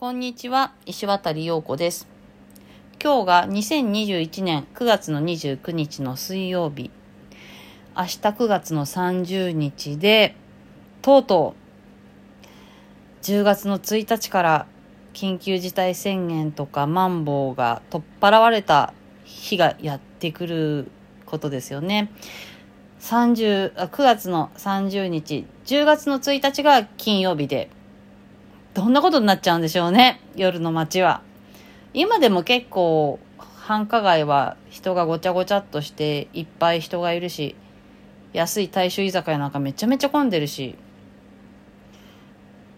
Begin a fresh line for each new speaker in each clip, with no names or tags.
こんにちは、石渡陽子です。今日が2021年9月の29日の水曜日。明日9月の30日で、とうとう、10月の1日から緊急事態宣言とかマンボウが取っ払われた日がやってくることですよね。30あ9月の30日、10月の1日が金曜日で、どんなことになっちゃうんでしょうね、夜の街は。今でも結構、繁華街は人がごちゃごちゃっとしていっぱい人がいるし、安い大衆居酒屋なんかめちゃめちゃ混んでるし、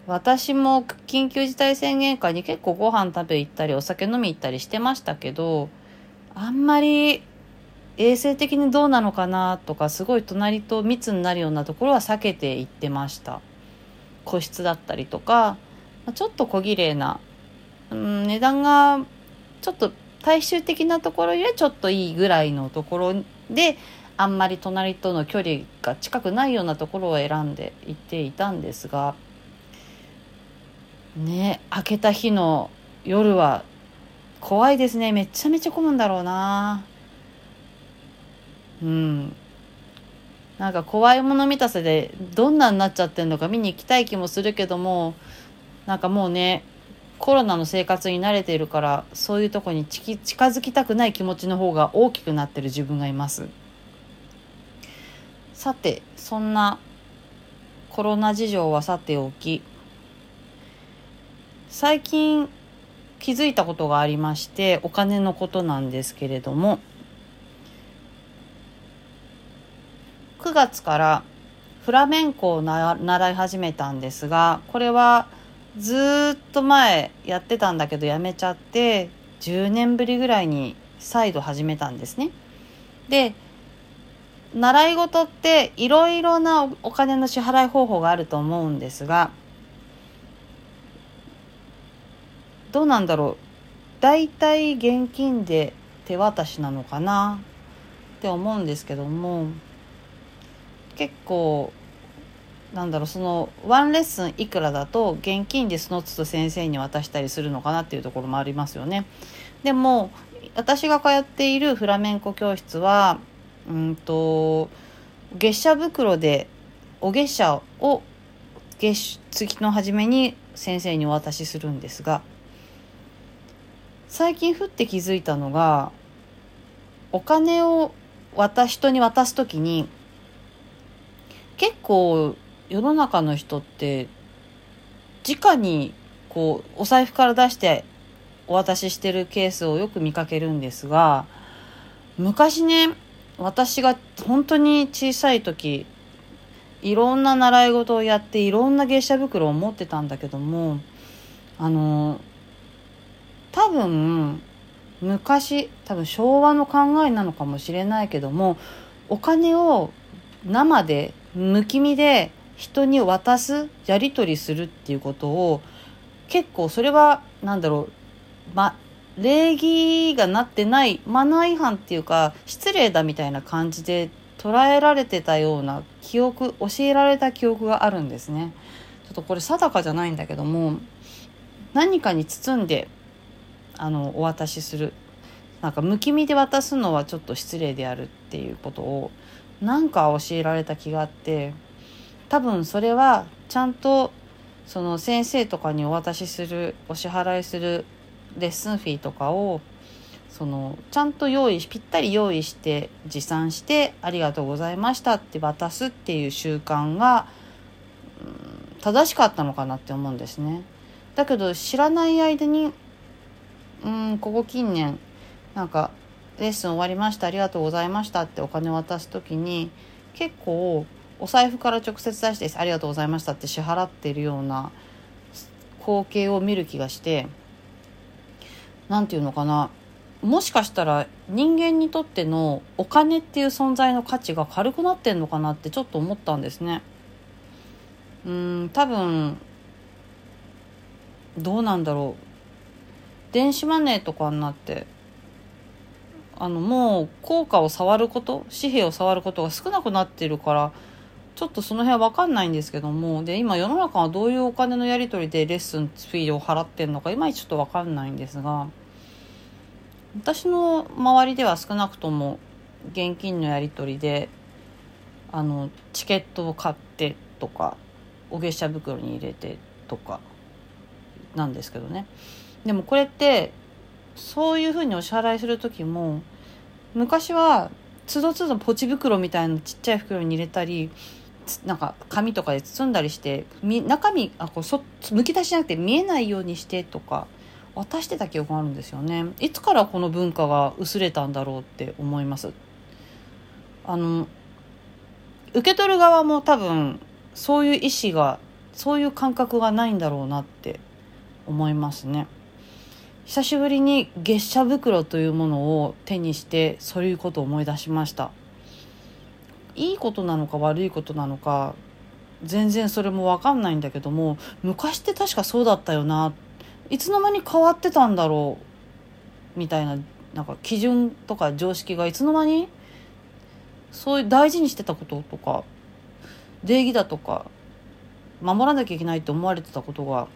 私も緊急事態宣言下に結構ご飯食べ行ったりお酒飲み行ったりしてましたけど、あんまり衛生的にどうなのかなとか、すごい隣と密になるようなところは避けて行ってました。個室だったりとか、ちょっと小綺麗な、うん、値段がちょっと大衆的なところよりちょっといいぐらいのところであんまり隣との距離が近くないようなところを選んで行っていたんですがね明けた日の夜は怖いですね。めちゃめちゃ混むんだろうな。うん。なんか怖いもの見たせでどんなになっちゃってんのか見に行きたい気もするけどもなんかもうねコロナの生活に慣れているからそういうとこに近づきたくない気持ちの方が大きくなってる自分がいます。さてそんなコロナ事情はさておき最近気づいたことがありましてお金のことなんですけれども9月からフラメンコを習い始めたんですがこれはずっと前やってたんだけどやめちゃって10年ぶりぐらいに再度始めたんですね。で習い事っていろいろなお金の支払い方法があると思うんですがどうなんだろう大体現金で手渡しなのかなって思うんですけども結構なんだろうそのワンレッスンいくらだと現金でその都度先生に渡したりするのかなっていうところもありますよね。でも私が通っているフラメンコ教室はうんと月謝袋でお月謝を月月の初めに先生にお渡しするんですが最近ふって気づいたのがお金を渡人に渡す時に結構世の中の人って直にこうお財布から出してお渡ししてるケースをよく見かけるんですが昔ね私が本当に小さい時いろんな習い事をやっていろんな月謝袋を持ってたんだけどもあの多分昔多分昭和の考えなのかもしれないけどもお金を生でむき身で人に渡すやり取りするっていうことを結構それは何だろうま礼儀がなってないマナー違反っていうか失礼だみたいな感じで捉えられてたような記憶教えられた記憶があるんですね。ちょっとこれ定かじゃないんだけども何かに包んであのお渡しする。なんかむき身で渡すのはちょっと失礼であるっていうことをなんか教えられた気があって多分それはちゃんとその先生とかにお渡しするお支払いするレッスンフィーとかをそのちゃんと用意ぴったり用意して持参してありがとうございましたって渡すっていう習慣が、うん、正しかったのかなって思うんですね。だけど知らない間にうんここ近年なんかレッスン終わりましたありがとうございましたってお金渡す時に結構お財布から直接出してありがとうございましたって支払ってるような光景を見る気がして何て言うのかなもしかしたら人間にとってのお金っていう存在の価値が軽くなってんのかなってちょっと思ったんですね。うん多分どうなんだろう電子マネーとかになってあのもう効果を触ること紙幣を触ることが少なくなってるからちょっとその辺は分かんないんですけどもで今世の中はどういうお金のやり取りでレッスンフィーを払ってるのかいまいちちょっと分かんないんですが私の周りでは少なくとも現金のやり取りであのチケットを買ってとかお月謝袋に入れてとかなんですけどね。でもこれってそういうふうにお支払いする時も昔はつどつどポチ袋みたいなちっちゃい袋に入れたりなんか紙とかで包んだりして中身あこうそむき出しじゃなくて見えないようにしてとか渡してた記憶があるんですよね。いつからこの文化が薄れたんだろうって思います。あの受け取る側も多分そういう意思がそういう感覚がないんだろうなって思いますね。久しぶりに月謝袋というものを手にしてそういうことを思い出しました。いいことなのか悪いことなのか全然それも分かんないんだけども昔って確かそうだったよないつの間に変わってたんだろうみたいななんか基準とか常識がいつの間にそういう大事にしてたこととか礼儀だとか守らなきゃいけないって思われてたことが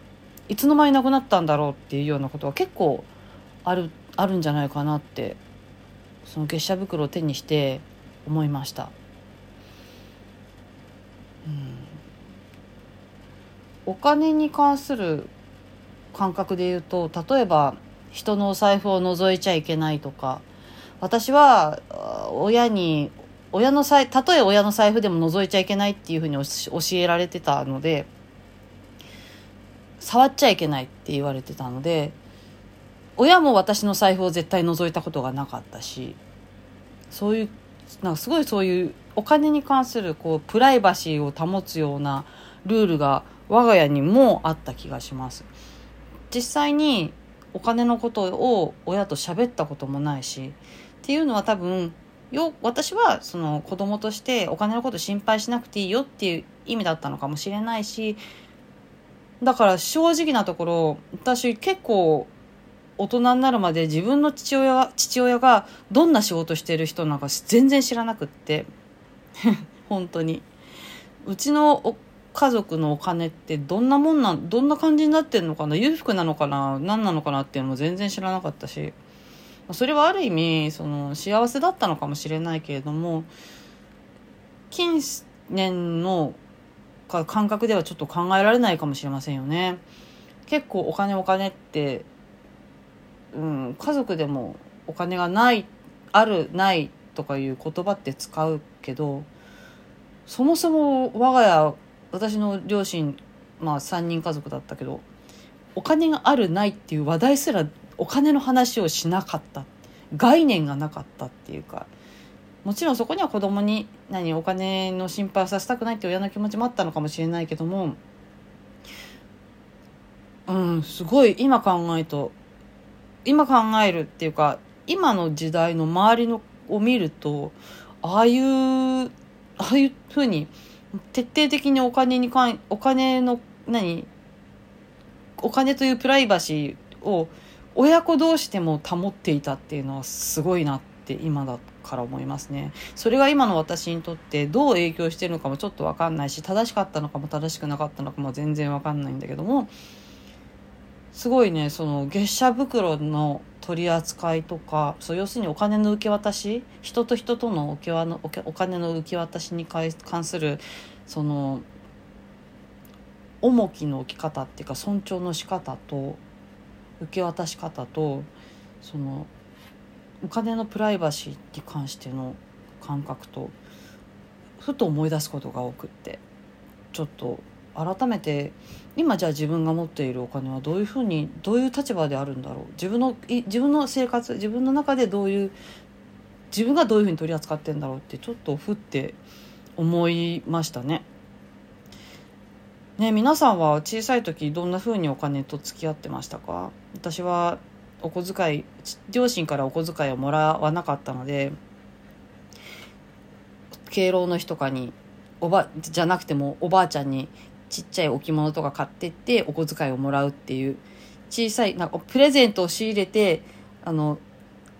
いつの間になくなったんだろうっていうようなことが結構あるあるんじゃないかなってその月謝袋を手にして思いました。お金に関する感覚で言うと例えば人のお財布を覗いちゃいけないとか私は親に親の財たとえ親の財布でも覗いちゃいけないっていうふうに教えられてたので触っちゃいけないって言われてたので親も私の財布を絶対覗いたことがなかったしそういうなんかすごいそういうお金に関するこうプライバシーを保つようなルールが我が家にもあった気がします。実際にお金のことを親と喋ったこともないしっていうのは多分よ私はその子供としてお金のこと心配しなくていいよっていう意味だったのかもしれないしだから正直なところ私結構大人になるまで自分の父親父親がどんな仕事してる人なのか全然知らなくって。本当に。うちの家族のお金ってどんなもんなんどんな感じになってんのかな裕福なのかな何なのかなっていうのも全然知らなかったしそれはある意味その幸せだったのかもしれないけれども近年の感覚ではちょっと考えられないかもしれませんよね。結構お金お金ってうん、家族でもお金がないあるないとかいう言葉って使うけどそもそも我が家私の両親まあ3人家族だったけどお金があるないっていう話題すらお金の話をしなかった。概念がなかったっていうか。もちろんそこには子供に何お金の心配をさせたくないって親の気持ちもあったのかもしれないけども。うんすごい今考えると今考えるっていうか今の時代の周りのを見るとああいうああいうふうに徹底的にお金にかんお金の何？お金というプライバシーを親子同士でも保っていたっていうのはすごいなって今だから思いますね。それが今の私にとってどう影響してるのかもちょっと分かんないし正しかったのかも正しくなかったのかも全然分かんないんだけどもすごいねその月謝袋の取り扱いとかそう要するにお金の受け渡し人と人とのお金の受け渡しに関するその重きの置き方っていうか尊重の仕方と受け渡し方とそのお金のプライバシーに関しての感覚とふと思い出すことが多くってちょっと改めて今じゃあ自分が持っているお金はどういうふうにどういう立場であるんだろう自分の自分の生活自分の中でどういう自分がどういうふうに取り扱ってんだろうってちょっとふって思いましたね。ね皆さんは小さい時どんなふうにお金と付き合ってましたか？私はお小遣い両親からお小遣いをもらわなかったので敬老の日とかにおばじゃなくてもおばあちゃんにちっちゃい置物とか買ってってお小遣いをもらうっていう小さいなんかプレゼントを仕入れてあの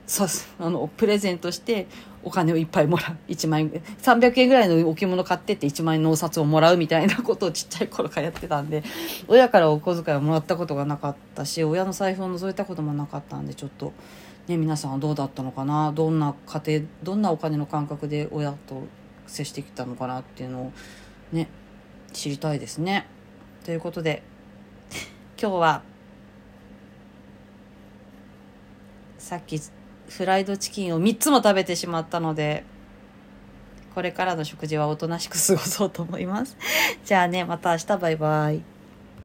そうあのプレゼントしてお金をいっぱいもらう。1万円300円ぐらいの置物買ってって1万円のお札をもらうみたいなことをちっちゃい頃からやってたんで親からお小遣いをもらったことがなかったし親の財布を覗いたこともなかったんでちょっとね皆さんはどうだったのかな？どんな家庭どんなお金の感覚で親と接してきたのかなっていうのをね知りたいですね。ということで今日はさっきフライドチキンを3つも食べてしまったのでこれからの食事はおとなしく過ごそうと思います。じゃあねまた明日バイバイ。